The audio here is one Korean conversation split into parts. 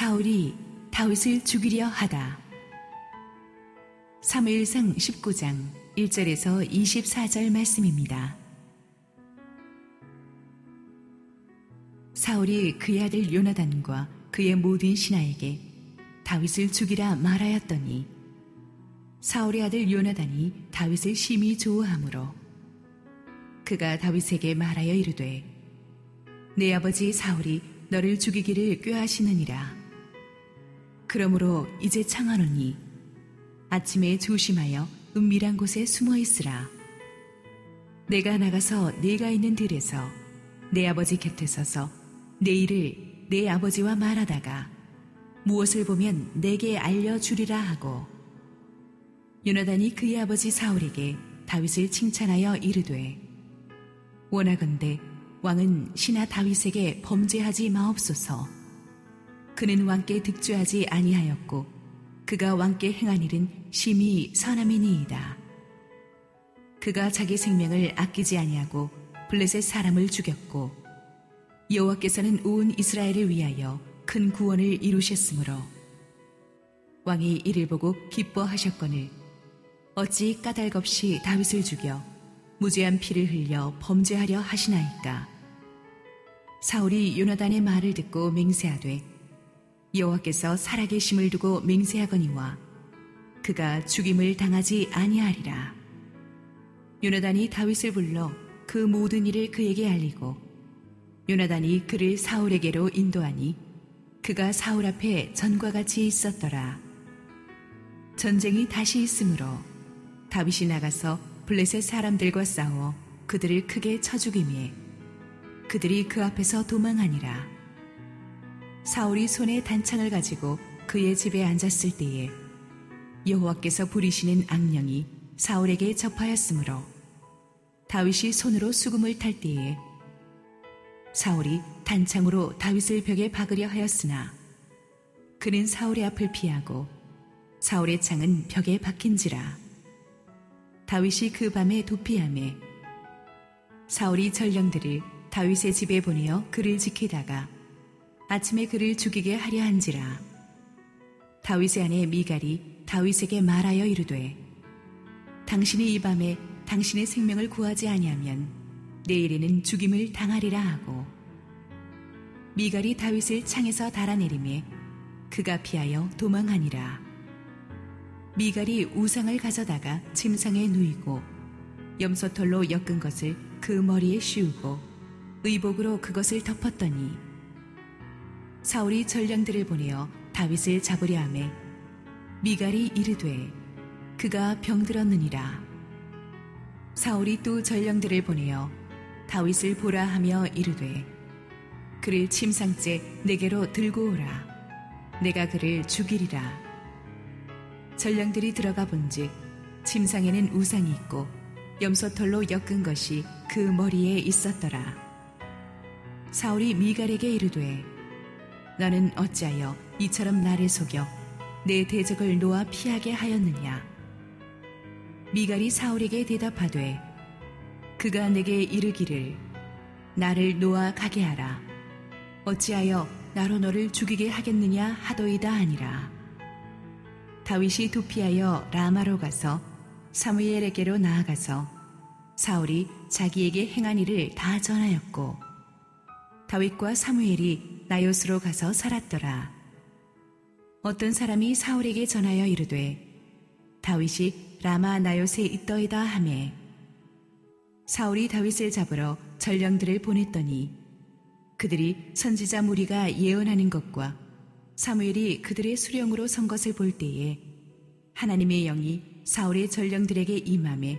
사울이 다윗을 죽이려 하다. 사무엘상 19장 1절에서 24절 말씀입니다. 사울이 그의 아들 요나단과 그의 모든 신하에게 다윗을 죽이라 말하였더니 사울의 아들 요나단이 다윗을 심히 좋아하므로 그가 다윗에게 말하여 이르되 내 아버지 사울이 너를 죽이기를 꾀하시느니라 그러므로 이제 창하노니 아침에 조심하여 은밀한 곳에 숨어 있으라. 내가 나가서 네가 있는 들에서 내 아버지 곁에 서서 내 일을 내 아버지와 말하다가 무엇을 보면 내게 알려주리라 하고 요나단이 그의 아버지 사울에게 다윗을 칭찬하여 이르되 원하건대 왕은 신하 다윗에게 범죄하지 마옵소서 그는 왕께 득죄하지 아니하였고 그가 왕께 행한 일은 심히 선함이니이다. 그가 자기 생명을 아끼지 아니하고 블레셋 사람을 죽였고 여호와께서는 온 이스라엘을 위하여 큰 구원을 이루셨으므로 왕이 이를 보고 기뻐하셨거늘 어찌 까닭없이 다윗을 죽여 무죄한 피를 흘려 범죄하려 하시나이까? 사울이 요나단의 말을 듣고 맹세하되 여호와께서 살아계심을 두고 맹세하거니와 그가 죽임을 당하지 아니하리라 요나단이 다윗을 불러 그 모든 일을 그에게 알리고 요나단이 그를 사울에게로 인도하니 그가 사울 앞에 전과 같이 있었더라. 전쟁이 다시 있으므로 다윗이 나가서 블레셋 사람들과 싸워 그들을 크게 쳐 죽이며 그들이 그 앞에서 도망하니라. 사울이 손에 단창을 가지고 그의 집에 앉았을 때에 여호와께서 부리시는 악령이 사울에게 접하였으므로 다윗이 손으로 수금을 탈 때에 사울이 단창으로 다윗을 벽에 박으려 하였으나 그는 사울의 앞을 피하고 사울의 창은 벽에 박힌지라 다윗이 그 밤에 도피함에 사울이 전령들을 다윗의 집에 보내어 그를 지키다가 아침에 그를 죽이게 하려 한지라. 다윗의 아내 미갈이 다윗에게 말하여 이르되 당신이 이 밤에 당신의 생명을 구하지 아니하면 내일에는 죽임을 당하리라 하고 미갈이 다윗을 창에서 달아내리매 그가 피하여 도망하니라. 미갈이 우상을 가져다가 침상에 누이고 염소털로 엮은 것을 그 머리에 씌우고 의복으로 그것을 덮었더니 사울이 전령들을 보내어 다윗을 잡으려 하매 미갈이 이르되 그가 병들었느니라. 사울이 또 전령들을 보내어 다윗을 보라 하며 이르되 그를 침상째 내게로 들고 오라. 내가 그를 죽이리라. 전령들이 들어가 본즉 침상에는 우상이 있고 염소털로 엮은 것이 그 머리에 있었더라. 사울이 미갈에게 이르되 너는 어찌하여 이처럼 나를 속여 내 대적을 놓아 피하게 하였느냐 미갈이 사울에게 대답하되 그가 내게 이르기를 나를 놓아 가게 하라. 어찌하여 나로 너를 죽이게 하겠느냐 하도이다 아니라. 다윗이 도피하여 라마로 가서 사무엘에게로 나아가서 사울이 자기에게 행한 일을 다 전하였고 다윗과 사무엘이 나요스로 가서 살았더라. 어떤 사람이 사울에게 전하여 이르되 다윗이 라마 나요스에 있더이다 하매 사울이 다윗을 잡으러 전령들을 보냈더니 그들이 선지자 무리가 예언하는 것과 사무엘이 그들의 수령으로 선 것을 볼 때에 하나님의 영이 사울의 전령들에게 임함에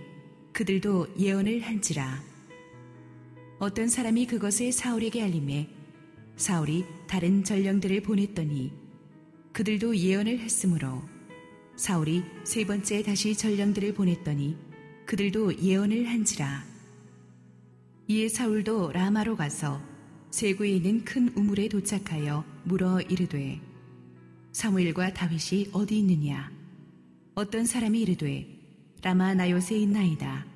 그들도 예언을 한지라 어떤 사람이 그것을 사울에게 알림해 사울이 다른 전령들을 보냈더니 그들도 예언을 했으므로 사울이 세 번째 다시 전령들을 보냈더니 그들도 예언을 한지라. 이에 사울도 라마로 가서 세구에 있는 큰 우물에 도착하여 물어 이르되 사무엘과 다윗이 어디 있느냐? 어떤 사람이 이르되 라마 나요스에 있나이다.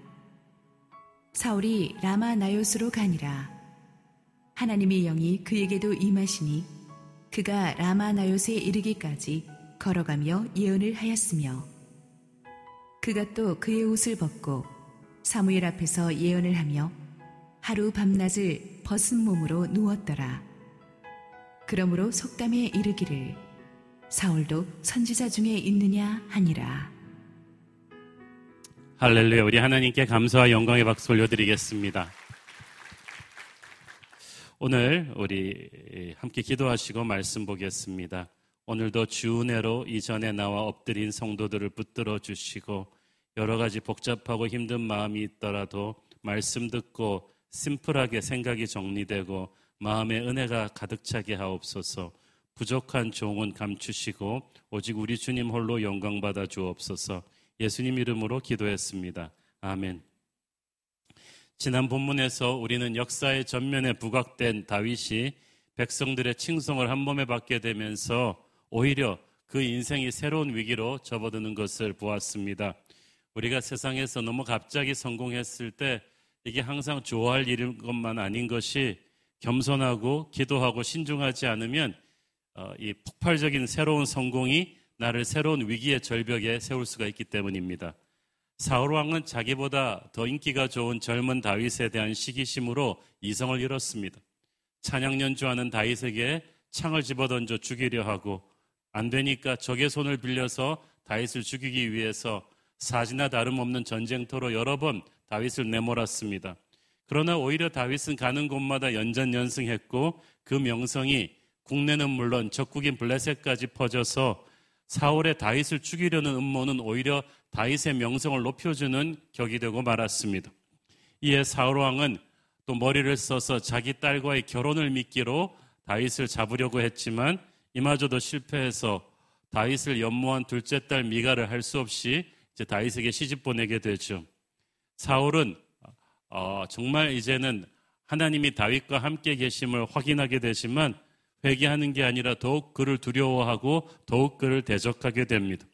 사울이 라마 나요스로 가니라 하나님의 영이 그에게도 임하시니 그가 라마나요스에 이르기까지 걸어가며 예언을 하였으며 그가 또 그의 옷을 벗고 사무엘 앞에서 예언을 하며 하루 밤낮을 벗은 몸으로 누웠더라. 그러므로 속담에 이르기를 사울도 선지자 중에 있느냐 하니라. 할렐루야. 우리 하나님께 감사와 영광의 박수 올려드리겠습니다. 오늘 우리 함께 기도하시고 말씀 보겠습니다. 오늘도 주은혜로 이전에 나와 엎드린 성도들을 붙들어 주시고 여러 가지 복잡하고 힘든 마음이 있더라도 말씀 듣고 심플하게 생각이 정리되고 마음의 은혜가 가득 차게 하옵소서. 부족한 종은 감추시고 오직 우리 주님 홀로 영광 받아 주옵소서. 예수님 이름으로 기도했습니다. 아멘. 지난 본문에서 우리는 역사의 전면에 부각된 다윗이 백성들의 칭송을 한 몸에 받게 되면서 오히려 그 인생이 새로운 위기로 접어드는 것을 보았습니다. 우리가 세상에서 너무 갑자기 성공했을 때 이게 항상 좋아할 일인 것만 아닌 것이 겸손하고 기도하고 신중하지 않으면 어, 이 폭발적인 새로운 성공이 나를 새로운 위기의 절벽에 세울 수가 있기 때문입니다. 사울 왕은 자기보다 더 인기가 좋은 젊은 다윗에 대한 시기심으로 이성을 잃었습니다. 찬양 연주하는 다윗에게 창을 집어던져 죽이려 하고 안 되니까 적의 손을 빌려서 다윗을 죽이기 위해서 사지나 다름없는 전쟁터로 여러 번 다윗을 내몰았습니다. 그러나 오히려 다윗은 가는 곳마다 연전연승했고 그 명성이 국내는 물론 적국인 블레셋까지 퍼져서 사울의 다윗을 죽이려는 음모는 오히려 다윗의 명성을 높여주는 격이 되고 말았습니다. 이에 사울 왕은 또 머리를 써서 자기 딸과의 결혼을 미끼로 다윗을 잡으려고 했지만 이마저도 실패해서 다윗을 연모한 둘째 딸 미가를 할 수 없이 이제 다윗에게 시집 보내게 되죠. 사울은 어, 정말 이제는 하나님이 다윗과 함께 계심을 확인하게 되지만 회개하는 게 아니라 더욱 그를 두려워하고 더욱 그를 대적하게 됩니다.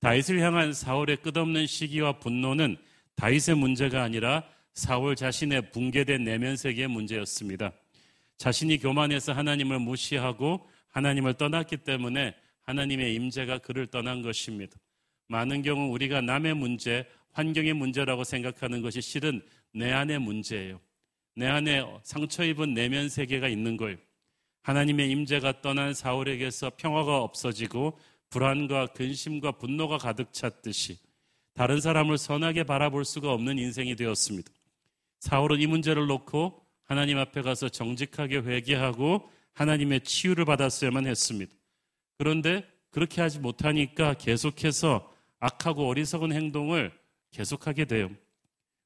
다윗을 향한 사울의 끝없는 시기와 분노는 다윗의 문제가 아니라 사울 자신의 붕괴된 내면 세계의 문제였습니다. 자신이 교만해서 하나님을 무시하고 하나님을 떠났기 때문에 하나님의 임재가 그를 떠난 것입니다. 많은 경우 우리가 남의 문제, 환경의 문제라고 생각하는 것이 실은 내 안의 문제예요. 내 안에 상처 입은 내면 세계가 있는 거예요. 하나님의 임재가 떠난 사울에게서 평화가 없어지고 불안과 근심과 분노가 가득 찼듯이 다른 사람을 선하게 바라볼 수가 없는 인생이 되었습니다. 사울은 이 문제를 놓고 하나님 앞에 가서 정직하게 회개하고 하나님의 치유를 받았어야만 했습니다. 그런데 그렇게 하지 못하니까 계속해서 악하고 어리석은 행동을 계속하게 돼요.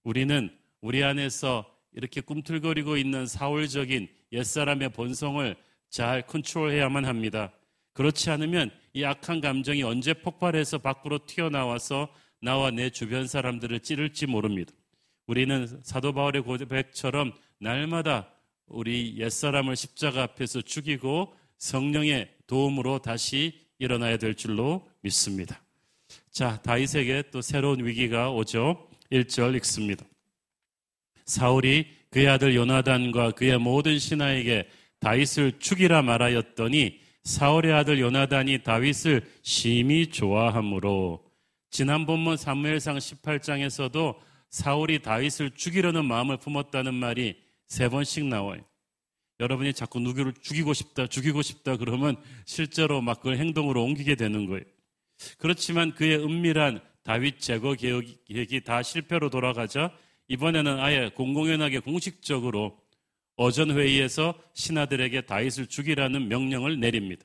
우리는 우리 안에서 이렇게 꿈틀거리고 있는 사울적인 옛사람의 본성을 잘 컨트롤해야만 합니다. 그렇지 않으면 이 악한 감정이 언제 폭발해서 밖으로 튀어나와서 나와 내 주변 사람들을 찌를지 모릅니다. 우리는 사도 바울의 고백처럼 날마다 우리 옛사람을 십자가 앞에서 죽이고 성령의 도움으로 다시 일어나야 될 줄로 믿습니다. 자, 다윗에게 또 새로운 위기가 오죠. 1절 읽습니다. 사울이 그의 아들 요나단과 그의 모든 신하에게 다윗을 죽이라 말하였더니 사울의 아들 요나단이 다윗을 심히 좋아하므로 지난 본문 사무엘상 18장에서도 사울이 다윗을 죽이려는 마음을 품었다는 말이 세 번씩 나와요. 여러분이 자꾸 누구를 죽이고 싶다, 죽이고 싶다 그러면 실제로 막 그걸 행동으로 옮기게 되는 거예요. 그렇지만 그의 은밀한 다윗 제거 계획이 다 실패로 돌아가자 이번에는 아예 공공연하게 공식적으로 어전 회의에서 신하들에게 다윗을 죽이라는 명령을 내립니다.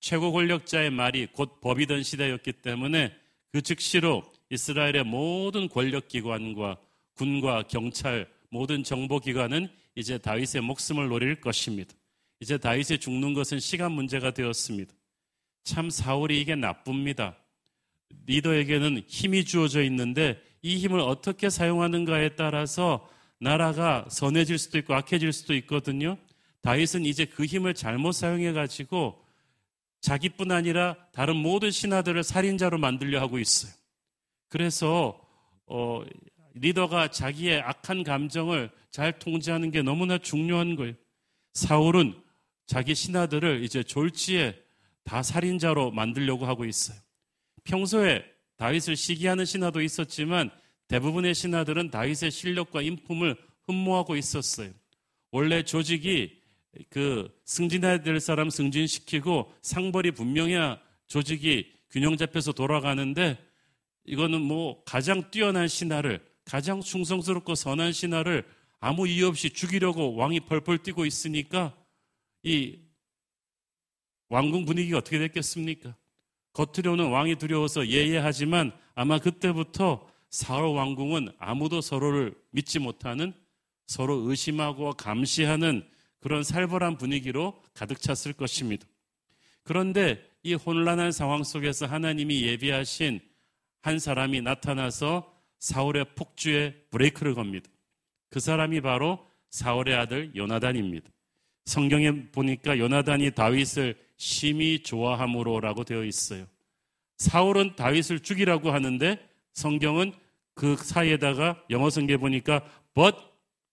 최고 권력자의 말이 곧 법이던 시대였기 때문에 그 즉시로 이스라엘의 모든 권력기관과 군과 경찰, 모든 정보기관은 이제 다윗의 목숨을 노릴 것입니다. 이제 다윗이 죽는 것은 시간 문제가 되었습니다. 참 사울이 이게 나쁩니다. 리더에게는 힘이 주어져 있는데 이 힘을 어떻게 사용하는가에 따라서 나라가 선해질 수도 있고 악해질 수도 있거든요. 다윗은 이제 그 힘을 잘못 사용해 가지고 자기뿐 아니라 다른 모든 신하들을 살인자로 만들려 하고 있어요. 그래서 어, 리더가 자기의 악한 감정을 잘 통제하는 게 너무나 중요한 거예요. 사울은 자기 신하들을 이제 졸지에 다 살인자로 만들려고 하고 있어요. 평소에 다윗을 시기하는 신하도 있었지만 대부분의 신하들은 다윗의 실력과 인품을 흠모하고 있었어요. 원래 조직이 그 승진해야 될 사람 승진시키고 상벌이 분명해야 조직이 균형 잡혀서 돌아가는데 이거는 뭐 가장 뛰어난 신하를 가장 충성스럽고 선한 신하를 아무 이유 없이 죽이려고 왕이 펄펄 뛰고 있으니까 이 왕궁 분위기가 어떻게 됐겠습니까? 겉으로는 왕이 두려워서 예예하지만 아마 그때부터 사울 왕궁은 아무도 서로를 믿지 못하는 서로 의심하고 감시하는 그런 살벌한 분위기로 가득 찼을 것입니다. 그런데 이 혼란한 상황 속에서 하나님이 예비하신 한 사람이 나타나서 사울의 폭주에 브레이크를 겁니다. 그 사람이 바로 사울의 아들 요나단입니다. 성경에 보니까 요나단이 다윗을 심히 좋아함으로라고 되어 있어요. 사울은 다윗을 죽이라고 하는데 성경은 그 사이에다가 영어 성경에 보니까 but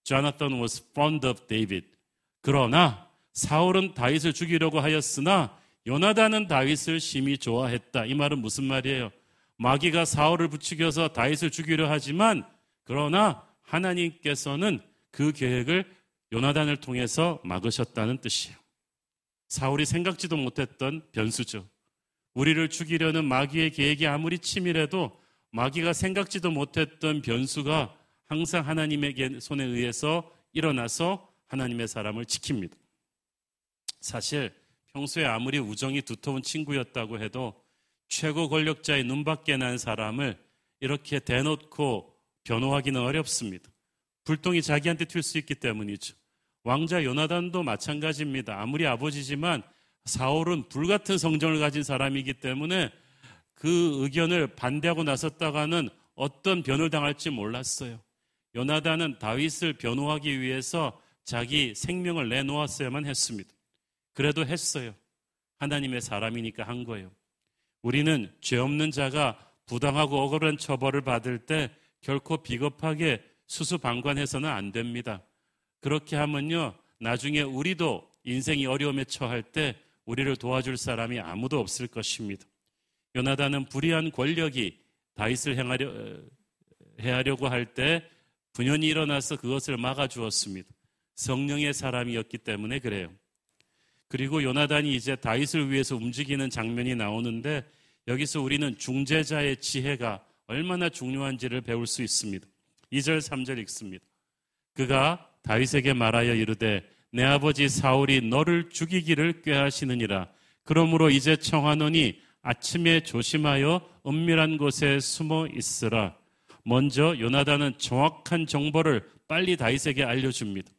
Jonathan was fond of David. 그러나 사울은 다윗을 죽이려고 하였으나 요나단은 다윗을 심히 좋아했다. 이 말은 무슨 말이에요? 마귀가 사울을 부추겨서 다윗을 죽이려 하지만 그러나 하나님께서는 그 계획을 요나단을 통해서 막으셨다는 뜻이에요. 사울이 생각지도 못했던 변수죠. 우리를 죽이려는 마귀의 계획이 아무리 치밀해도 마귀가 생각지도 못했던 변수가 항상 하나님의 손에 의해서 일어나서 하나님의 사람을 지킵니다. 사실 평소에 아무리 우정이 두터운 친구였다고 해도 최고 권력자의 눈밖에 난 사람을 이렇게 대놓고 변호하기는 어렵습니다. 불똥이 자기한테 튈 수 있기 때문이죠. 왕자 요나단도 마찬가지입니다. 아무리 아버지지만 사울은 불같은 성정을 가진 사람이기 때문에 그 의견을 반대하고 나섰다가는 어떤 변을 당할지 몰랐어요. 요나단은 다윗을 변호하기 위해서 자기 생명을 내놓았어야만 했습니다. 그래도 했어요. 하나님의 사람이니까 한 거예요. 우리는 죄 없는 자가 부당하고 억울한 처벌을 받을 때 결코 비겁하게 수수방관해서는 안 됩니다. 그렇게 하면요, 나중에 우리도 인생이 어려움에 처할 때 우리를 도와줄 사람이 아무도 없을 것입니다. 요나단은 불의한 권력이 다윗을 행하려, 해하려고 할 때 분연히 일어나서 그것을 막아주었습니다. 성령의 사람이었기 때문에 그래요. 그리고 요나단이 이제 다윗을 위해서 움직이는 장면이 나오는데 여기서 우리는 중재자의 지혜가 얼마나 중요한지를 배울 수 있습니다. 2절, 3절 읽습니다. 그가 다윗에게 말하여 이르되 내 아버지 사울이 너를 죽이기를 꾀하시느니라. 그러므로 이제 청하노니 아침에 조심하여 은밀한 곳에 숨어 있으라. 먼저 요나단은 정확한 정보를 빨리 다윗에게 알려줍니다.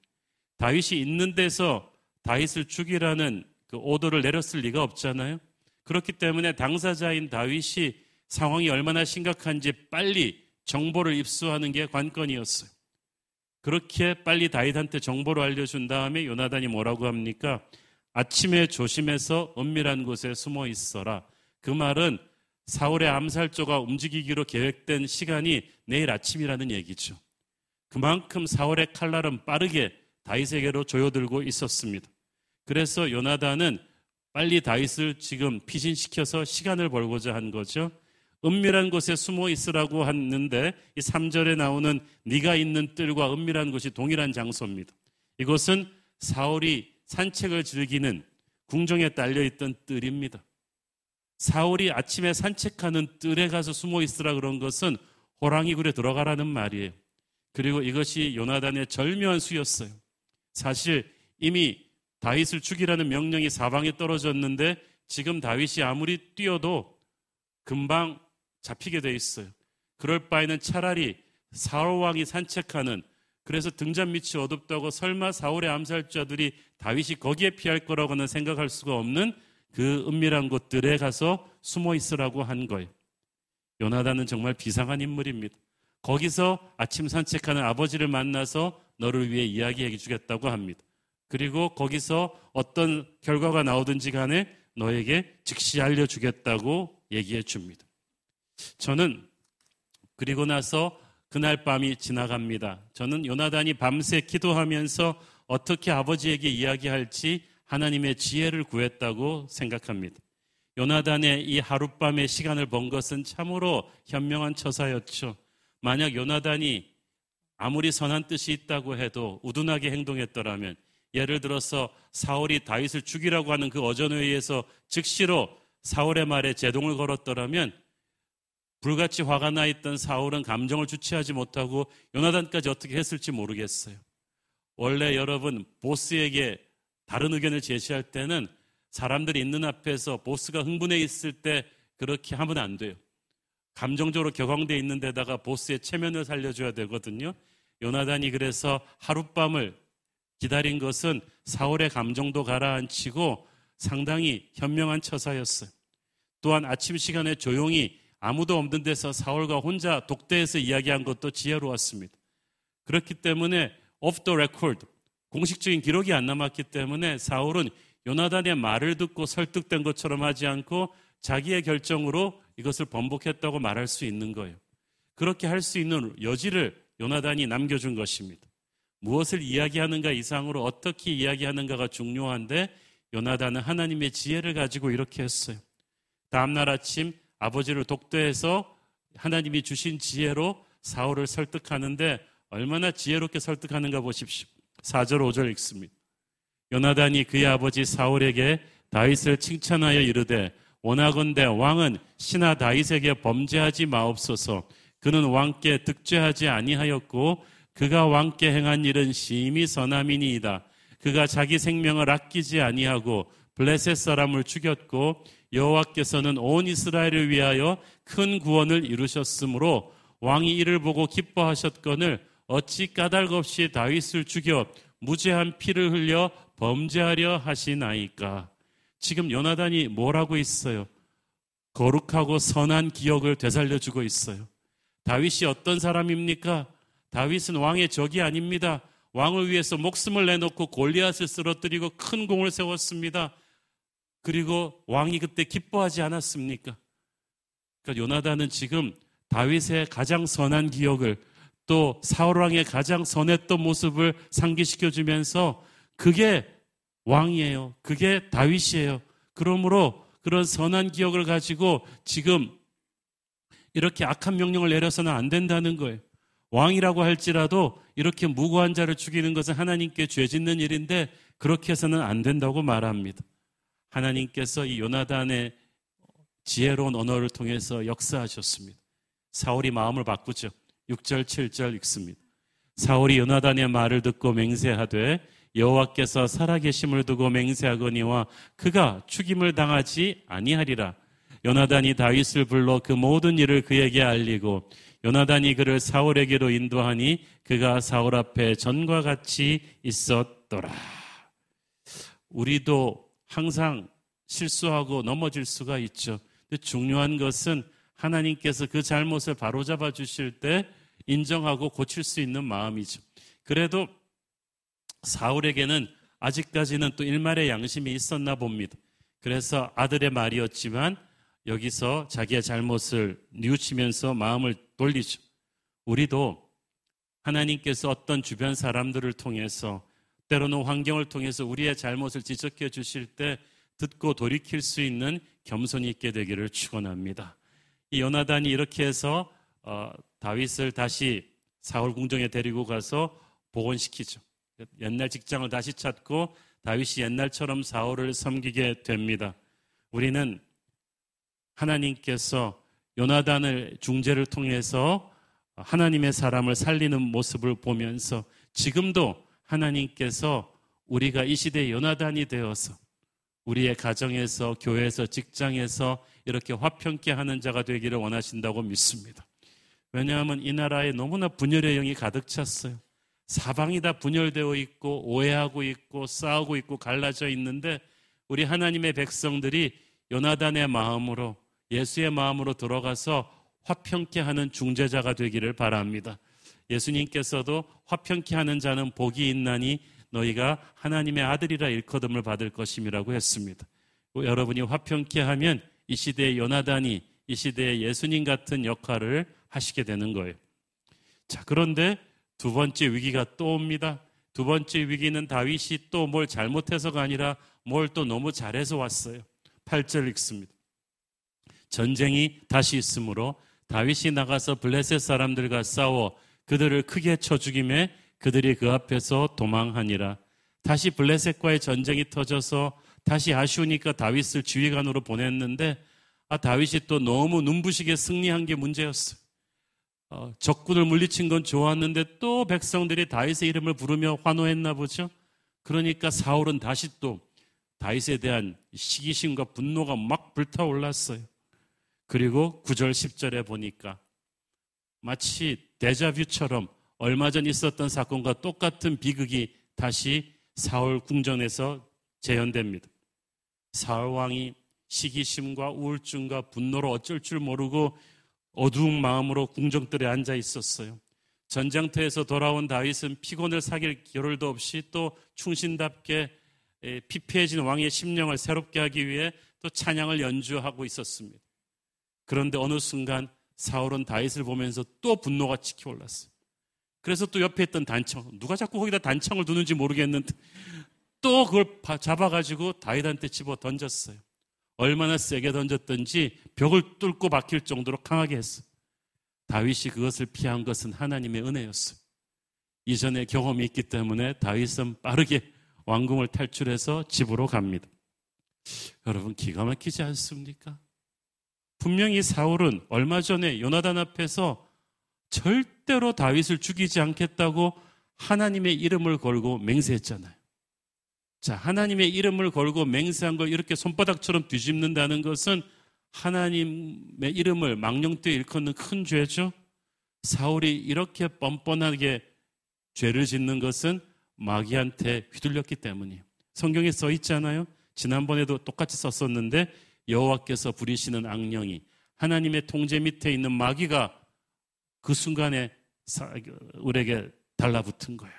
다윗이 있는 데서 다윗을 죽이라는 그 오도를 내렸을 리가 없잖아요. 그렇기 때문에 당사자인 다윗이 상황이 얼마나 심각한지 빨리 정보를 입수하는 게 관건이었어요. 그렇게 빨리 다윗한테 정보를 알려준 다음에 요나단이 뭐라고 합니까? 아침에 조심해서 은밀한 곳에 숨어 있어라. 그 말은 사울의 암살조가 움직이기로 계획된 시간이 내일 아침이라는 얘기죠. 그만큼 사울의 칼날은 빠르게 다윗에게로 조여들고 있었습니다. 그래서 요나단은 빨리 다윗을 지금 피신시켜서 시간을 벌고자 한 거죠. 은밀한 곳에 숨어 있으라고 했는데 이 3절에 나오는 네가 있는 뜰과 은밀한 곳이 동일한 장소입니다. 이곳은 사울이 산책을 즐기는 궁정에 딸려 있던 뜰입니다. 사울이 아침에 산책하는 뜰에 가서 숨어 있으라 그런 것은 호랑이 굴에 들어가라는 말이에요. 그리고 이것이 요나단의 절묘한 수였어요. 사실 이미 다윗을 죽이라는 명령이 사방에 떨어졌는데 지금 다윗이 아무리 뛰어도 금방 잡히게 돼 있어요. 그럴 바에는 차라리 사울 왕이 산책하는 그래서 등잔 밑이 어둡다고 설마 사울의 암살자들이 다윗이 거기에 피할 거라고는 생각할 수가 없는 그 은밀한 곳들에 가서 숨어 있으라고 한 거예요. 요나단은 정말 비상한 인물입니다. 거기서 아침 산책하는 아버지를 만나서 너를 위해 이야기해 주겠다고 합니다. 그리고 거기서 어떤 결과가 나오든지 간에 너에게 즉시 알려주겠다고 얘기해 줍니다. 저는 그리고 나서 그날 밤이 지나갑니다. 저는 요나단이 밤새 기도하면서 어떻게 아버지에게 이야기할지 하나님의 지혜를 구했다고 생각합니다. 요나단의 이 하룻밤의 시간을 번 것은 참으로 현명한 처사였죠. 만약 요나단이 아무리 선한 뜻이 있다고 해도 우둔하게 행동했더라면 예를 들어서 사울이 다윗을 죽이라고 하는 그 어전에 의해서 즉시로 사울의 말에 제동을 걸었더라면 불같이 화가 나 있던 사울은 감정을 주체하지 못하고 요나단까지 어떻게 했을지 모르겠어요. 원래 여러분 보스에게 다른 의견을 제시할 때는 사람들이 있는 앞에서 보스가 흥분해 있을 때 그렇게 하면 안 돼요. 감정적으로 격앙돼 있는 데다가 보스의 체면을 살려줘야 되거든요. 요나단이 그래서 하룻밤을 기다린 것은 사울의 감정도 가라앉히고 상당히 현명한 처사였어요. 또한 아침 시간에 조용히 아무도 없는 데서 사울과 혼자 독대해서 이야기한 것도 지혜로웠습니다. 그렇기 때문에 off the record, 공식적인 기록이 안 남았기 때문에 사울은 요나단의 말을 듣고 설득된 것처럼 하지 않고 자기의 결정으로 이것을 번복했다고 말할 수 있는 거예요. 그렇게 할 수 있는 여지를 요나단이 남겨준 것입니다. 무엇을 이야기하는가 이상으로 어떻게 이야기하는가가 중요한데 요나단은 하나님의 지혜를 가지고 이렇게 했어요. 다음날 아침 아버지를 독대해서 하나님이 주신 지혜로 사울을 설득하는데 얼마나 지혜롭게 설득하는가 보십시오. 4절 5절 읽습니다. 요나단이 그의 아버지 사울에게 다윗을 칭찬하여 이르되 원하건대 왕은 신하 다윗에게 범죄하지 마옵소서 그는 왕께 득죄하지 아니하였고 그가 왕께 행한 일은 심히 선함이니이다. 그가 자기 생명을 아끼지 아니하고 블레셋 사람을 죽였고 여호와께서는 온 이스라엘을 위하여 큰 구원을 이루셨으므로 왕이 이를 보고 기뻐하셨거늘 어찌 까닭 없이 다윗을 죽여 무죄한 피를 흘려 범죄하려 하시나이까. 지금 요나단이 뭐라고 있어요? 거룩하고 선한 기억을 되살려주고 있어요. 다윗이 어떤 사람입니까? 다윗은 왕의 적이 아닙니다. 왕을 위해서 목숨을 내놓고 골리앗을 쓰러뜨리고 큰 공을 세웠습니다. 그리고 왕이 그때 기뻐하지 않았습니까? 그러니까 요나단은 지금 다윗의 가장 선한 기억을 또 사울 왕의 가장 선했던 모습을 상기시켜 주면서 그게 왕이에요. 그게 다윗이에요. 그러므로 그런 선한 기억을 가지고 지금 이렇게 악한 명령을 내려서는 안 된다는 거예요. 왕이라고 할지라도 이렇게 무고한 자를 죽이는 것은 하나님께 죄 짓는 일인데 그렇게 해서는 안 된다고 말합니다. 하나님께서 이 요나단의 지혜로운 언어를 통해서 역사하셨습니다. 사울이 마음을 바꾸죠. 6절, 7절 읽습니다. 사울이 요나단의 말을 듣고 맹세하되 여호와께서 살아계심을 두고 맹세하거니와 그가 죽임을 당하지 아니하리라. 요나단이 다윗을 불러 그 모든 일을 그에게 알리고 요나단이 그를 사울에게로 인도하니 그가 사울 앞에 전과 같이 있었더라. 우리도 항상 실수하고 넘어질 수가 있죠. 중요한 것은 하나님께서 그 잘못을 바로잡아 주실 때 인정하고 고칠 수 있는 마음이죠. 그래도 사울에게는 아직까지는 또 일말의 양심이 있었나 봅니다. 그래서 아들의 말이었지만 여기서 자기의 잘못을 뉘우치면서 마음을 돌리죠. 우리도 하나님께서 어떤 주변 사람들을 통해서 때로는 환경을 통해서 우리의 잘못을 지적해 주실 때 듣고 돌이킬 수 있는 겸손이 있게 되기를 축원합니다. 이 요나단이 이렇게 해서 어, 다윗을 다시 사울 궁정에 데리고 가서 복원시키죠. 옛날 직장을 다시 찾고 다윗이 옛날처럼 사울을 섬기게 됩니다. 우리는 하나님께서 요나단을 중재를 통해서 하나님의 사람을 살리는 모습을 보면서 지금도 하나님께서 우리가 이 시대의 요나단이 되어서 우리의 가정에서 교회에서 직장에서 이렇게 화평케 하는 자가 되기를 원하신다고 믿습니다. 왜냐하면 이 나라에 너무나 분열의 영이 가득 찼어요. 사방이 다 분열되어 있고 오해하고 있고 싸우고 있고 갈라져 있는데 우리 하나님의 백성들이 요나단의 마음으로 예수의 마음으로 들어가서 화평케 하는 중재자가 되기를 바랍니다. 예수님께서도 화평케 하는 자는 복이 있나니 너희가 하나님의 아들이라 일컬음을 받을 것임이라고 했습니다. 여러분이 화평케 하면 이 시대의 요나단이 이 시대의 예수님 같은 역할을 하시게 되는 거예요. 자, 그런데 두 번째 위기가 또 옵니다. 두 번째 위기는 다윗이 또 뭘 잘못해서가 아니라 뭘 또 너무 잘해서 왔어요. 8절 읽습니다. 전쟁이 다시 있으므로 다윗이 나가서 블레셋 사람들과 싸워 그들을 크게 쳐 죽임에 그들이 그 앞에서 도망하니라. 다시 블레셋과의 전쟁이 터져서 다시 아쉬우니까 다윗을 지휘관으로 보냈는데 아 다윗이 또 너무 눈부시게 승리한 게 문제였어요. 어, 적군을 물리친 건 좋았는데 또 백성들이 다윗의 이름을 부르며 환호했나 보죠. 그러니까 사울은 다시 또 다윗에 대한 시기심과 분노가 막 불타올랐어요. 그리고 9절 10절에 보니까 마치 데자뷰처럼 얼마 전 있었던 사건과 똑같은 비극이 다시 사울 궁전에서 재현됩니다. 사울 왕이 시기심과 우울증과 분노로 어쩔 줄 모르고 어두운 마음으로 궁정들에 앉아 있었어요. 전장터에서 돌아온 다윗은 피곤을 사귈 겨를도 없이 또 충신답게 피폐해진 왕의 심령을 새롭게 하기 위해 또 찬양을 연주하고 있었습니다. 그런데 어느 순간 사울은 다윗을 보면서 또 분노가 치켜 올랐어요. 그래서 또 옆에 있던 단청, 누가 자꾸 거기다 단청을 두는지 모르겠는데 또 그걸 잡아가지고 다윗한테 집어 던졌어요. 얼마나 세게 던졌던지 벽을 뚫고 박힐 정도로 강하게 했어. 다윗이 그것을 피한 것은 하나님의 은혜였어. 이전에 경험이 있기 때문에 다윗은 빠르게 왕궁을 탈출해서 집으로 갑니다. 여러분 기가 막히지 않습니까? 분명히 사울은 얼마 전에 요나단 앞에서 절대로 다윗을 죽이지 않겠다고 하나님의 이름을 걸고 맹세했잖아요. 자, 하나님의 이름을 걸고 맹세한 걸 이렇게 손바닥처럼 뒤집는다는 것은 하나님의 이름을 망령되이 일컫는 큰 죄죠. 사울이 이렇게 뻔뻔하게 죄를 짓는 것은 마귀한테 휘둘렸기 때문이에요. 성경에 써 있잖아요. 지난번에도 똑같이 썼었는데 여호와께서 부리시는 악령이 하나님의 통제 밑에 있는 마귀가 그 순간에 우리에게 달라붙은 거예요.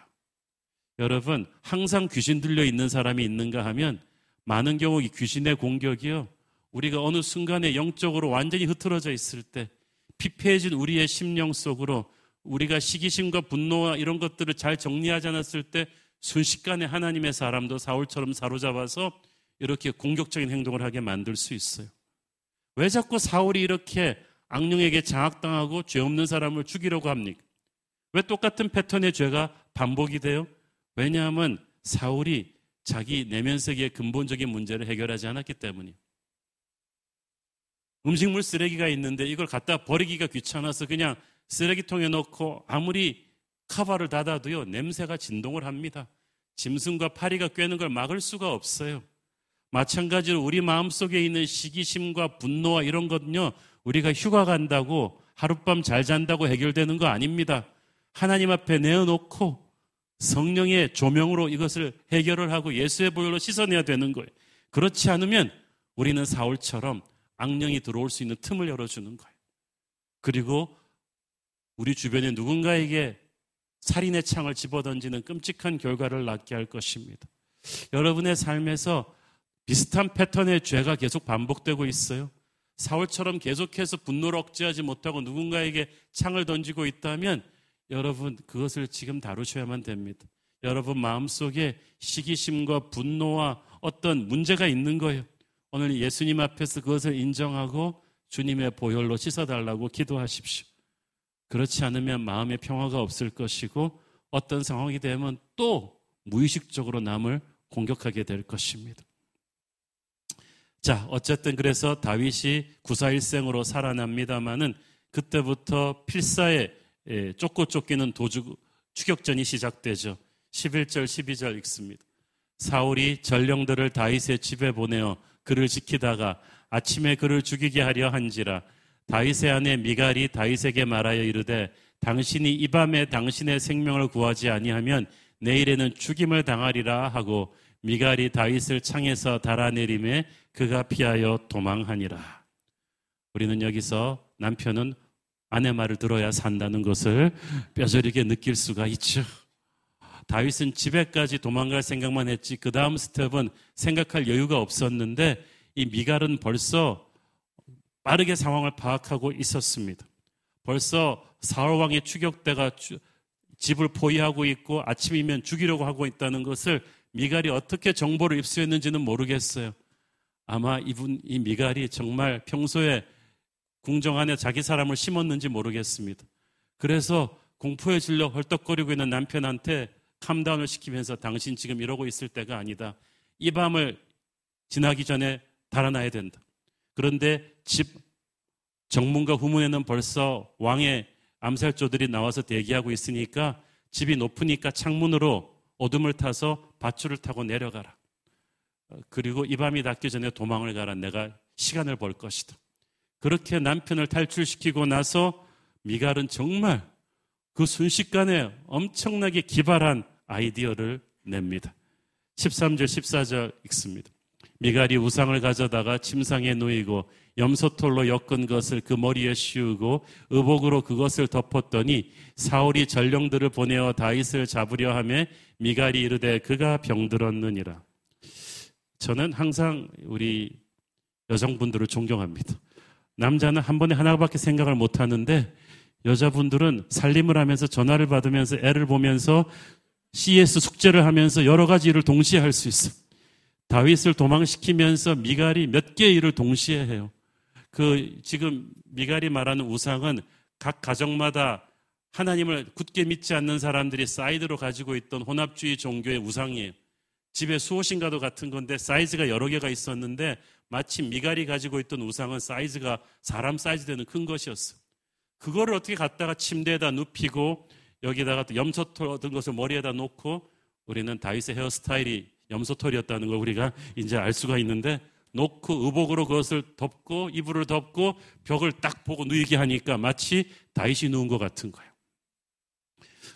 여러분, 항상 귀신 들려 있는 사람이 있는가 하면 많은 경우 이 귀신의 공격이요. 우리가 어느 순간에 영적으로 완전히 흐트러져 있을 때 피폐해진 우리의 심령 속으로 우리가 시기심과 분노와 이런 것들을 잘 정리하지 않았을 때 순식간에 하나님의 사람도 사울처럼 사로잡아서 이렇게 공격적인 행동을 하게 만들 수 있어요. 왜 자꾸 사울이 이렇게 악령에게 장악당하고 죄 없는 사람을 죽이려고 합니까? 왜 똑같은 패턴의 죄가 반복이 돼요? 왜냐하면 사울이 자기 내면 세계의 근본적인 문제를 해결하지 않았기 때문이에요. 음식물 쓰레기가 있는데 이걸 갖다 버리기가 귀찮아서 그냥 쓰레기통에 넣고 아무리 카바를 닫아도요, 냄새가 진동을 합니다. 짐승과 파리가 꿰는 걸 막을 수가 없어요. 마찬가지로 우리 마음속에 있는 시기심과 분노와 이런 것은요, 우리가 휴가 간다고 하룻밤 잘 잔다고 해결되는 거 아닙니다. 하나님 앞에 내어놓고 성령의 조명으로 이것을 해결을 하고 예수의 보혈로 씻어내야 되는 거예요. 그렇지 않으면 우리는 사울처럼 악령이 들어올 수 있는 틈을 열어주는 거예요. 그리고 우리 주변에 누군가에게 살인의 창을 집어던지는 끔찍한 결과를 낳게 할 것입니다. 여러분의 삶에서 비슷한 패턴의 죄가 계속 반복되고 있어요. 사울처럼 계속해서 분노를 억제하지 못하고 누군가에게 창을 던지고 있다면 여러분 그것을 지금 다루셔야만 됩니다. 여러분 마음속에 시기심과 분노와 어떤 문제가 있는 거예요. 오늘 예수님 앞에서 그것을 인정하고 주님의 보혈로 씻어달라고 기도하십시오. 그렇지 않으면 마음의 평화가 없을 것이고 어떤 상황이 되면 또 무의식적으로 남을 공격하게 될 것입니다. 자, 어쨌든 그래서 다윗이 구사일생으로 살아납니다마는 그때부터 필사의 예, 쫓고 쫓기는 도주 추격전이 시작되죠. 11절 12절 읽습니다. 사울이 전령들을 다윗의 집에 보내어 그를 지키다가 아침에 그를 죽이게 하려 한지라 다윗의 아내 미갈이 다윗에게 말하여 이르되 당신이 이 밤에 당신의 생명을 구하지 아니하면 내일에는 죽임을 당하리라 하고 미갈이 다윗을 창에서 달아내림에 그가 피하여 도망하니라. 우리는 여기서 남편은 아내 말을 들어야 산다는 것을 뼈저리게 느낄 수가 있죠. 다윗은 집에까지 도망갈 생각만 했지 그 다음 스텝은 생각할 여유가 없었는데 이 미갈은 벌써 빠르게 상황을 파악하고 있었습니다. 벌써 사울 왕의 추격대가 집을 포위하고 있고 아침이면 죽이려고 하고 있다는 것을 미갈이 어떻게 정보를 입수했는지는 모르겠어요. 아마 이분, 이 미갈이 정말 평소에 궁정 안에 자기 사람을 심었는지 모르겠습니다. 그래서 공포에 질려 헐떡거리고 있는 남편한테 캄다운을 시키면서 당신 지금 이러고 있을 때가 아니다. 이 밤을 지나기 전에 달아나야 된다. 그런데 집 정문과 후문에는 벌써 왕의 암살조들이 나와서 대기하고 있으니까 집이 높으니까 창문으로 어둠을 타서 밧줄을 타고 내려가라. 그리고 이 밤이 닿기 전에 도망을 가라. 내가 시간을 벌 것이다. 그렇게 남편을 탈출시키고 나서 미갈은 정말 그 순식간에 엄청나게 기발한 아이디어를 냅니다. 13절, 14절 읽습니다. 미갈이 우상을 가져다가 침상에 놓이고 염소털로 엮은 것을 그 머리에 씌우고 의복으로 그것을 덮었더니 사울이 전령들을 보내어 다윗을 잡으려 하며 미갈이 이르되 그가 병들었느니라. 저는 항상 우리 여성분들을 존경합니다. 남자는 한 번에 하나밖에 생각을 못 하는데 여자분들은 살림을 하면서 전화를 받으면서 애를 보면서 CS 숙제를 하면서 여러 가지 일을 동시에 할 수 있어. 다윗을 도망시키면서 미갈이 몇 개의 일을 동시에 해요. 그 지금 미갈이 말하는 우상은 각 가정마다 하나님을 굳게 믿지 않는 사람들이 사이드로 가지고 있던 혼합주의 종교의 우상이에요. 집에 수호신과도 같은 건데 사이즈가 여러 개가 있었는데 마침 미갈이 가지고 있던 우상은 사이즈가 사람 사이즈 되는 큰 것이었어. 그거를 어떻게 갖다가 침대에다 눕히고 여기다가 또 염소털 엮은 것을 머리에다 놓고 우리는 다윗의 헤어스타일이 염소털이었다는 걸 우리가 이제 알 수가 있는데 놓고 의복으로 그것을 덮고 이불을 덮고 벽을 딱 보고 누이게 하니까 마치 다윗이 누운 것 같은 거예요.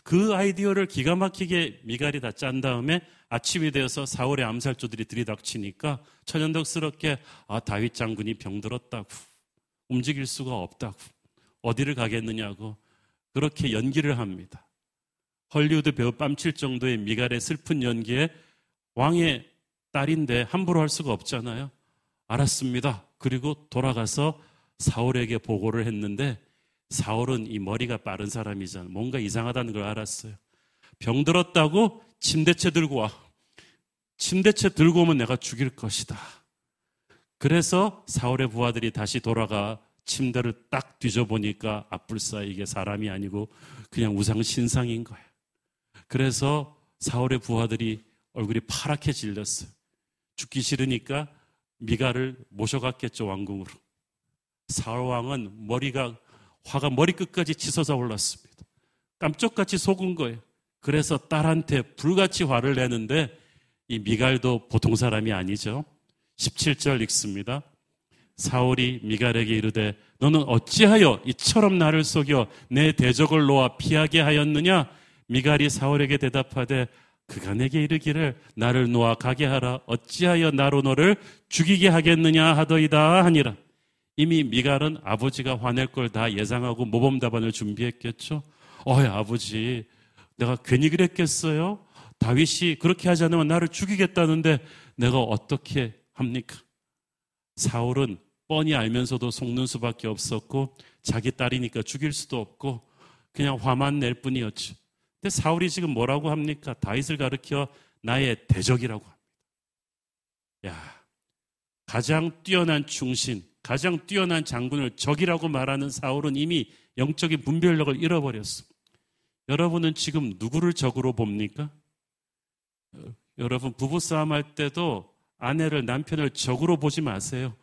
그 아이디어를 기가 막히게 미갈이 다 짠 다음에 아침이 되어서 사월의 암살조들이 들이닥치니까 천연덕스럽게 아 다윗 장군이 병들었다고 움직일 수가 없다고 어디를 가겠느냐고 그렇게 연기를 합니다. 헐리우드 배우 뺨칠 정도의 미갈의 슬픈 연기에 왕의 딸인데 함부로 할 수가 없잖아요. 알았습니다. 그리고 돌아가서 사울에게 보고를 했는데 사울은 이 머리가 빠른 사람이잖아. 뭔가 이상하다는 걸 알았어요. 병들었다고 침대채 들고 와. 침대채 들고 오면 내가 죽일 것이다. 그래서 사울의 부하들이 다시 돌아가 침대를 딱 뒤져보니까 앞불사 이게 사람이 아니고 그냥 우상 신상인 거예요. 그래서 사울의 부하들이 얼굴이 파랗게 질렸어요. 죽기 싫으니까 미가를 모셔갔겠죠, 왕궁으로. 사울 왕은 머리가, 화가 머리끝까지 치솟아 올랐습니다. 깜짝같이 속은 거예요. 그래서 딸한테 불같이 화를 내는데 이 미갈도 보통 사람이 아니죠. 17절 읽습니다. 사울이 미갈에게 이르되 너는 어찌하여 이처럼 나를 속여 내 대적을 놓아 피하게 하였느냐? 미갈이 사울에게 대답하되 그가 내게 이르기를 나를 놓아 가게 하라 어찌하여 나로 너를 죽이게 하겠느냐 하더이다 하니라. 이미 미갈은 아버지가 화낼 걸 다 예상하고 모범 답안을 준비했겠죠. 어이 아버지 내가 괜히 그랬겠어요? 다윗이 그렇게 하지 않으면 나를 죽이겠다는데 내가 어떻게 합니까? 사울은 뻔히 알면서도 속는 수밖에 없었고 자기 딸이니까 죽일 수도 없고 그냥 화만 낼 뿐이었죠. 근데 사울이 지금 뭐라고 합니까? 다윗을 가르켜 나의 대적이라고 합니다. 야, 가장 뛰어난 충신, 가장 뛰어난 장군을 적이라고 말하는 사울은 이미 영적인 분별력을 잃어버렸어. 여러분은 지금 누구를 적으로 봅니까? 여러분 부부싸움 할 때도 아내를 남편을 적으로 보지 마세요.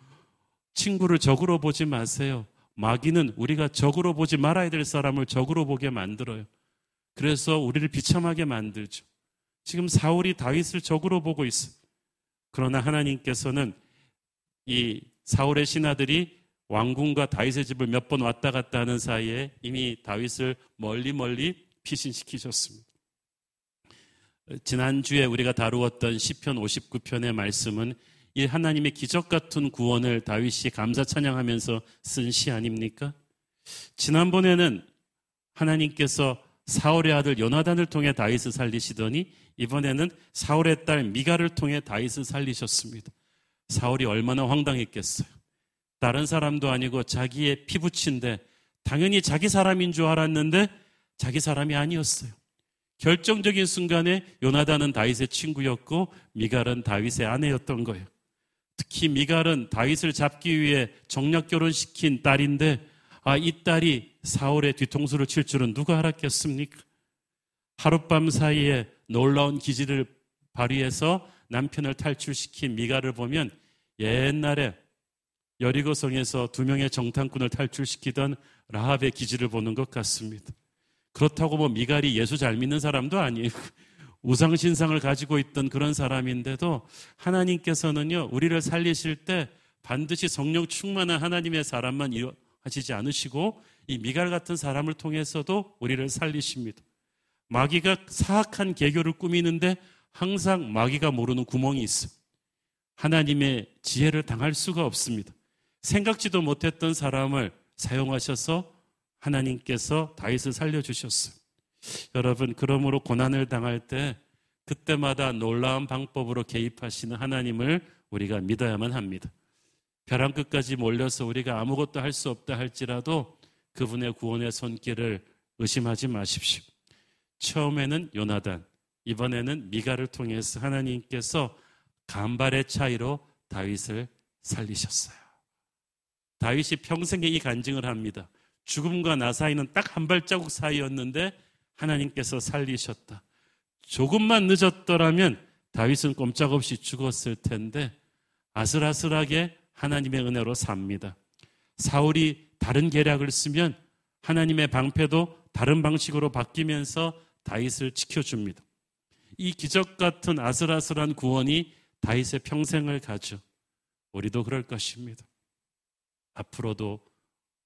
친구를 적으로 보지 마세요. 마귀는 우리가 적으로 보지 말아야 될 사람을 적으로 보게 만들어요. 그래서 우리를 비참하게 만들죠. 지금 사울이 다윗을 적으로 보고 있어. 그러나 하나님께서는 이 사울의 신하들이 왕궁과 다윗의 집을 몇 번 왔다 갔다 하는 사이에 이미 다윗을 멀리 멀리 피신시키셨습니다. 지난주에 우리가 다루었던 시편 59편의 말씀은 이 하나님의 기적 같은 구원을 다윗이 감사 찬양하면서 쓴 시 아닙니까? 지난번에는 하나님께서 사울의 아들 요나단을 통해 다윗을 살리시더니 이번에는 사울의 딸 미가를 통해 다윗을 살리셨습니다. 사울이 얼마나 황당했겠어요. 다른 사람도 아니고 자기의 피부친데 당연히 자기 사람인 줄 알았는데 자기 사람이 아니었어요. 결정적인 순간에 요나단은 다윗의 친구였고 미갈은 다윗의 아내였던 거예요. 특히 미갈은 다윗을 잡기 위해 정략 결혼시킨 딸인데 아, 이 딸이 사울의 뒤통수를 칠 줄은 누가 알았겠습니까? 하룻밤 사이에 놀라운 기지를 발휘해서 남편을 탈출시킨 미갈을 보면 옛날에 여리고성에서 두 명의 정탐꾼을 탈출시키던 라합의 기지를 보는 것 같습니다. 그렇다고 뭐 미갈이 예수 잘 믿는 사람도 아니에요. 우상신상을 가지고 있던 그런 사람인데도 하나님께서는요, 우리를 살리실 때 반드시 성령 충만한 하나님의 사람만 하시지 않으시고 이 미갈 같은 사람을 통해서도 우리를 살리십니다. 마귀가 사악한 개교를 꾸미는데 항상 마귀가 모르는 구멍이 있어. 하나님의 지혜를 당할 수가 없습니다. 생각지도 못했던 사람을 사용하셔서 하나님께서 다윗을 살려주셨어요. 여러분, 그러므로 고난을 당할 때 그때마다 놀라운 방법으로 개입하시는 하나님을 우리가 믿어야만 합니다. 벼랑 끝까지 몰려서 우리가 아무것도 할 수 없다 할지라도 그분의 구원의 손길을 의심하지 마십시오. 처음에는 요나단, 이번에는 미가를 통해서 하나님께서 간발의 차이로 다윗을 살리셨어요. 다윗이 평생에 이 간증을 합니다. 죽음과 나 사이는 딱 한 발자국 사이였는데 하나님께서 살리셨다. 조금만 늦었더라면 다윗은 꼼짝없이 죽었을 텐데 아슬아슬하게 하나님의 은혜로 삽니다. 사울이 다른 계략을 쓰면 하나님의 방패도 다른 방식으로 바뀌면서 다윗을 지켜줍니다. 이 기적 같은 아슬아슬한 구원이 다윗의 평생을 가죠. 우리도 그럴 것입니다. 앞으로도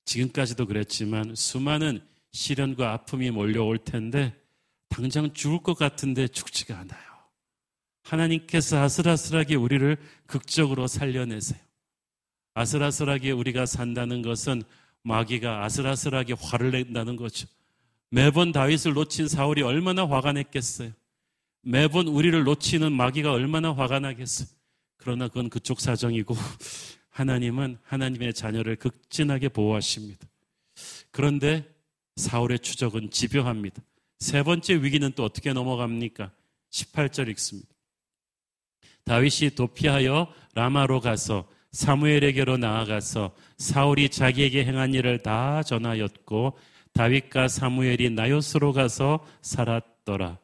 지금까지도 그랬지만 수많은 시련과 아픔이 몰려올 텐데 당장 죽을 것 같은데 죽지가 않아요. 하나님께서 아슬아슬하게 우리를 극적으로 살려내세요. 아슬아슬하게 우리가 산다는 것은 마귀가 아슬아슬하게 화를 낸다는 거죠. 매번 다윗을 놓친 사울이 얼마나 화가 냈겠어요. 매번 우리를 놓치는 마귀가 얼마나 화가 나겠어요. 그러나 그건 그쪽 사정이고 하나님은 하나님의 자녀를 극진하게 보호하십니다. 그런데 사울의 추적은 집요합니다. 세 번째 위기는 또 어떻게 넘어갑니까? 18절 읽습니다. 다윗이 도피하여 라마로 가서 사무엘에게로 나아가서 사울이 자기에게 행한 일을 다 전하였고 다윗과 사무엘이 나요스로 가서 살았더라.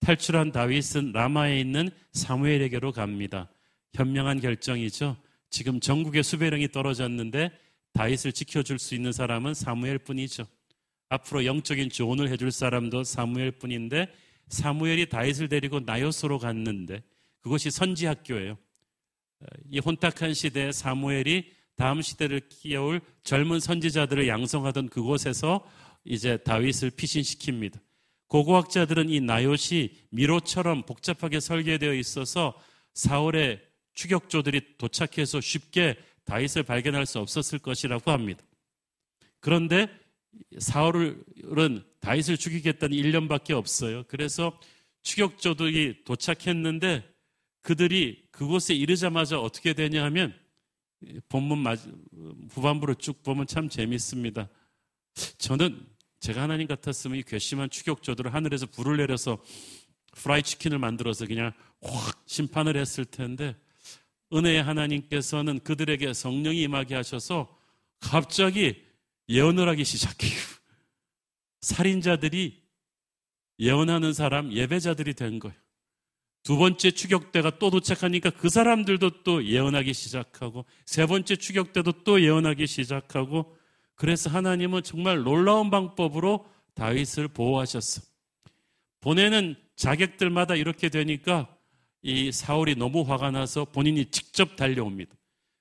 탈출한 다윗은 라마에 있는 사무엘에게로 갑니다. 현명한 결정이죠. 지금 전국에 수배령이 떨어졌는데 다윗을 지켜줄 수 있는 사람은 사무엘 뿐이죠. 앞으로 영적인 조언을 해줄 사람도 사무엘 뿐인데 사무엘이 다윗을 데리고 나요스로 갔는데 그것이 선지 학교예요. 이 혼탁한 시대에 사무엘이 다음 시대를 끼어올 젊은 선지자들을 양성하던 그곳에서 이제 다윗을 피신시킵니다. 고고학자들은 이 나요시 미로처럼 복잡하게 설계되어 있어서 사울의 추격조들이 도착해서 쉽게 다윗을 발견할 수 없었을 것이라고 합니다. 그런데 사울은 다윗을 죽이겠다는 1년밖에 없어요. 그래서 추격조들이 도착했는데 그들이 그곳에 이르자마자 어떻게 되냐 하면 본문 후반부로 쭉 보면 참 재밌습니다. 저는 제가 하나님 같았으면 이 괘씸한 추격조들을 하늘에서 불을 내려서 프라이 치킨을 만들어서 그냥 확 심판을 했을 텐데 은혜의 하나님께서는 그들에게 성령이 임하게 하셔서 갑자기 예언을 하기 시작해요. 살인자들이 예언하는 사람, 예배자들이 된 거예요. 두 번째 추격대가 또 도착하니까 그 사람들도 또 예언하기 시작하고 세 번째 추격대도 또 예언하기 시작하고 그래서 하나님은 정말 놀라운 방법으로 다윗을 보호하셨어. 보내는 자객들마다 이렇게 되니까 이 사울이 너무 화가 나서 본인이 직접 달려옵니다.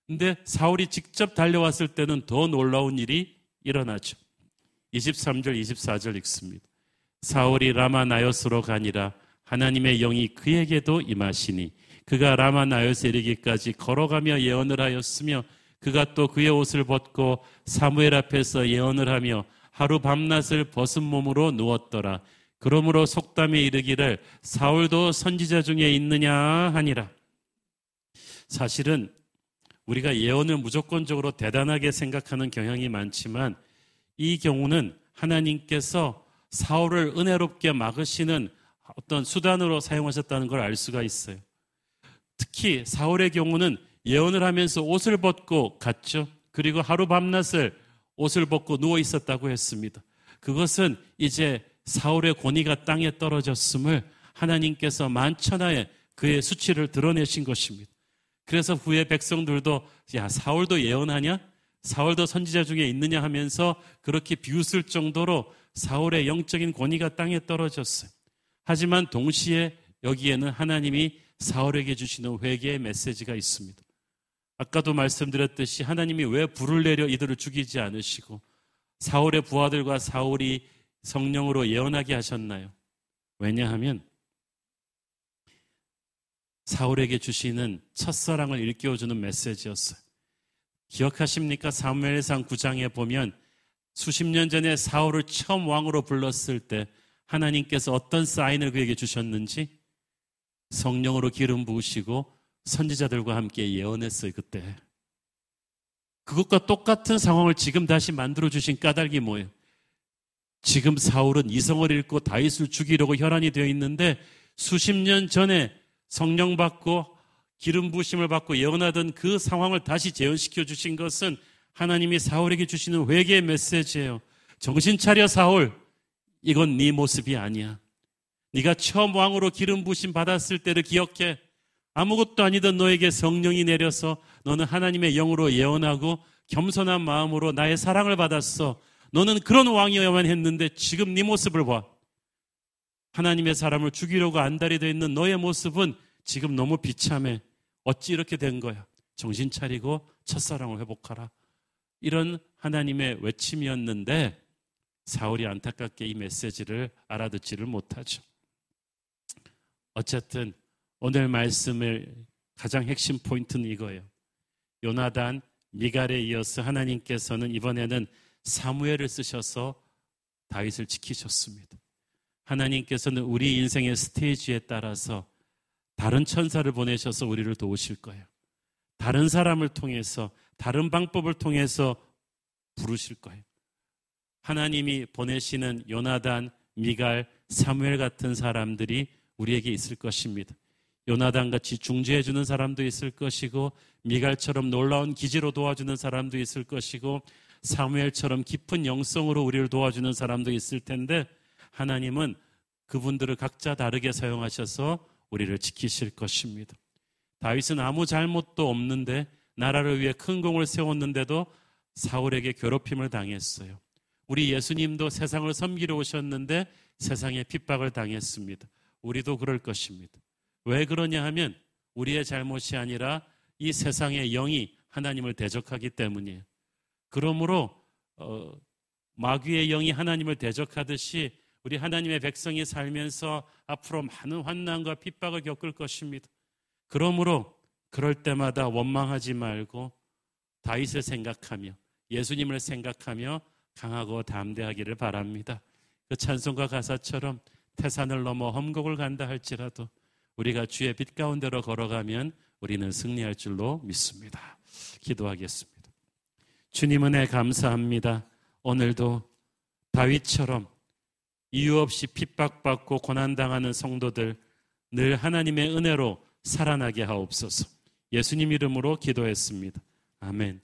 근데 사울이 직접 달려왔을 때는 더 놀라운 일이 일어나죠. 23절, 24절 읽습니다. 사울이 라마 나요스로 가니라 하나님의 영이 그에게도 임하시니 그가 라마 나요스에 이르기까지 걸어가며 예언을 하였으며 그가 또 그의 옷을 벗고 사무엘 앞에서 예언을 하며 하루 밤낮을 벗은 몸으로 누웠더라. 그러므로 속담에 이르기를 사울도 선지자 중에 있느냐 하니라. 사실은 우리가 예언을 무조건적으로 대단하게 생각하는 경향이 많지만 이 경우는 하나님께서 사울을 은혜롭게 막으시는 어떤 수단으로 사용하셨다는 걸 알 수가 있어요. 특히 사울의 경우는 예언을 하면서 옷을 벗고 갔죠. 그리고 하루 밤낮을 옷을 벗고 누워 있었다고 했습니다. 그것은 이제 사울의 권위가 땅에 떨어졌음을 하나님께서 만천하에 그의 수치를 드러내신 것입니다. 그래서 후에 백성들도 야 사울도 예언하냐? 사울도 선지자 중에 있느냐 하면서 그렇게 비웃을 정도로 사울의 영적인 권위가 땅에 떨어졌어요. 하지만 동시에 여기에는 하나님이 사울에게 주시는 회개의 메시지가 있습니다. 아까도 말씀드렸듯이 하나님이 왜 불을 내려 이들을 죽이지 않으시고 사울의 부하들과 사울이 성령으로 예언하게 하셨나요? 왜냐하면 사울에게 주시는 첫사랑을 일깨워주는 메시지였어요. 기억하십니까? 사무엘상 9장에 보면 수십 년 전에 사울을 처음 왕으로 불렀을 때 하나님께서 어떤 사인을 그에게 주셨는지 성령으로 기름 부으시고 선지자들과 함께 예언했어요, 그때. 그것과 똑같은 상황을 지금 다시 만들어 주신 까닭이 뭐예요? 지금 사울은 이성을 잃고 다윗을 죽이려고 혈안이 되어 있는데 수십 년 전에 성령 받고 기름 부심을 받고 예언하던 그 상황을 다시 재현시켜 주신 것은 하나님이 사울에게 주시는 회개의 메시지예요. 정신 차려 사울. 이건 네 모습이 아니야. 네가 처음 왕으로 기름 부심 받았을 때를 기억해. 아무것도 아니던 너에게 성령이 내려서 너는 하나님의 영으로 예언하고 겸손한 마음으로 나의 사랑을 받았어. 너는 그런 왕이어야만 했는데 지금 네 모습을 봐. 하나님의 사람을 죽이려고 안달이 되어 있는 너의 모습은 지금 너무 비참해. 어찌 이렇게 된 거야? 정신 차리고 첫사랑을 회복하라. 이런 하나님의 외침이었는데 사울이 안타깝게 이 메시지를 알아듣지를 못하죠. 어쨌든 오늘 말씀을 가장 핵심 포인트는 이거예요. 요나단, 미갈에 이어서 하나님께서는 이번에는 사무엘을 쓰셔서 다윗을 지키셨습니다. 하나님께서는 우리 인생의 스테이지에 따라서 다른 천사를 보내셔서 우리를 도우실 거예요. 다른 사람을 통해서, 다른 방법을 통해서 부르실 거예요. 하나님이 보내시는 요나단, 미갈, 사무엘 같은 사람들이 우리에게 있을 것입니다. 요나단 같이 중재해 주는 사람도 있을 것이고 미갈처럼 놀라운 기지로 도와주는 사람도 있을 것이고 사무엘처럼 깊은 영성으로 우리를 도와주는 사람도 있을 텐데 하나님은 그분들을 각자 다르게 사용하셔서 우리를 지키실 것입니다. 다윗은 아무 잘못도 없는데 나라를 위해 큰 공을 세웠는데도 사울에게 괴롭힘을 당했어요. 우리 예수님도 세상을 섬기러 오셨는데 세상에 핍박을 당했습니다. 우리도 그럴 것입니다. 왜 그러냐 하면 우리의 잘못이 아니라 이 세상의 영이 하나님을 대적하기 때문이에요. 그러므로 어, 마귀의 영이 하나님을 대적하듯이 우리 하나님의 백성이 살면서 앞으로 많은 환난과 핍박을 겪을 것입니다. 그러므로 그럴 때마다 원망하지 말고 다윗을 생각하며 예수님을 생각하며 강하고 담대하기를 바랍니다. 그 찬송가 가사처럼 태산을 넘어 험곡을 간다 할지라도 우리가 주의 빛 가운데로 걸어가면 우리는 승리할 줄로 믿습니다. 기도하겠습니다. 주님 은혜 감사합니다. 오늘도 다윗처럼 이유 없이 핍박받고 고난당하는 성도들 늘 하나님의 은혜로 살아나게 하옵소서. 예수님 이름으로 기도했습니다. 아멘.